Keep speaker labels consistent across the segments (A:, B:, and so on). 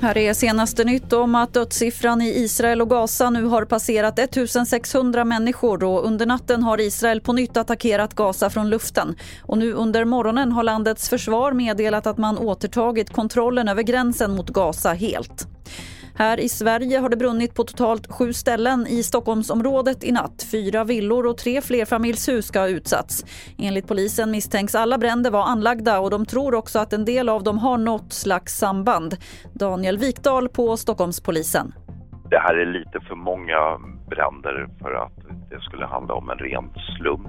A: Här är senaste nytt om att dödssiffran i Israel och Gaza nu har passerat 1600 människor och under natten har Israel på nytt attackerat Gaza från luften. Och nu under morgonen har landets försvar meddelat att man återtagit kontrollen över gränsen mot Gaza helt. Här i Sverige har det brunnit på totalt sju ställen i Stockholmsområdet i natt. Fyra villor och tre flerfamiljshus ska ha utsatts. Enligt polisen misstänks alla bränder vara anlagda och de tror också att en del av dem har något slags samband. Daniel Wikdahl på Stockholmspolisen.
B: Det här är lite för många bränder för att det skulle handla om en ren slump.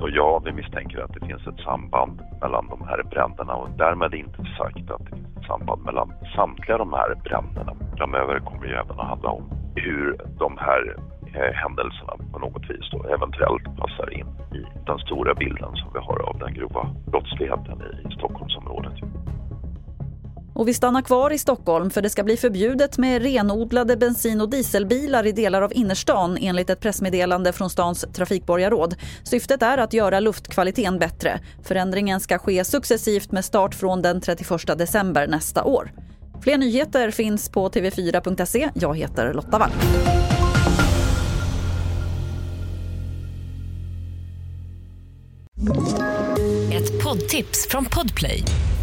B: Så ja, vi misstänker att det finns ett samband mellan de här bränderna och därmed inte sagt att det finns ett samband mellan samtliga de här bränderna. Framöver kommer det även att handla om hur de här eh, händelserna på något vis då eventuellt passar in i den stora bilden som vi har av den grova brottsligheten i Stockholmsområdet.
A: Och vi stannar kvar i Stockholm för det ska bli förbjudet med renodlade bensin och dieselbilar i delar av innerstan enligt ett pressmeddelande från stans trafikborgarråd. Syftet är att göra luftkvaliteten bättre. Förändringen ska ske successivt med start från den 31 december nästa år. Fler nyheter finns på tv4.se. Jag heter Lotta Wall.
C: Ett poddtips från Podplay.